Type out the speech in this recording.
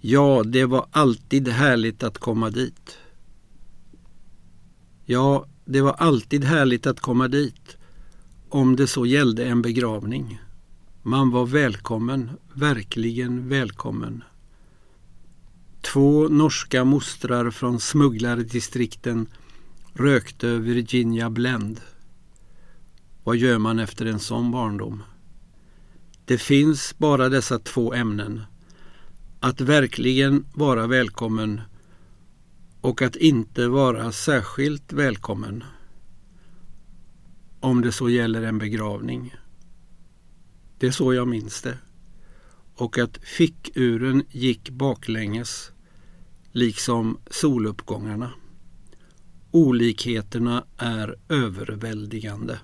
Ja, det var alltid härligt att komma dit. Ja, det var alltid härligt att komma dit, om det så gällde en begravning. Man var välkommen, verkligen välkommen. Två norska mostrar från smugglardistrikten rökte Virginia Blend. Vad gör man efter en sån barndom? Det finns bara dessa två ämnen. Att verkligen vara välkommen och att inte vara särskilt välkommen. Om det så gäller en begravning. Det är så jag minns det. Och att fickuren gick baklänges, liksom soluppgångarna. Olikheterna är överväldigande.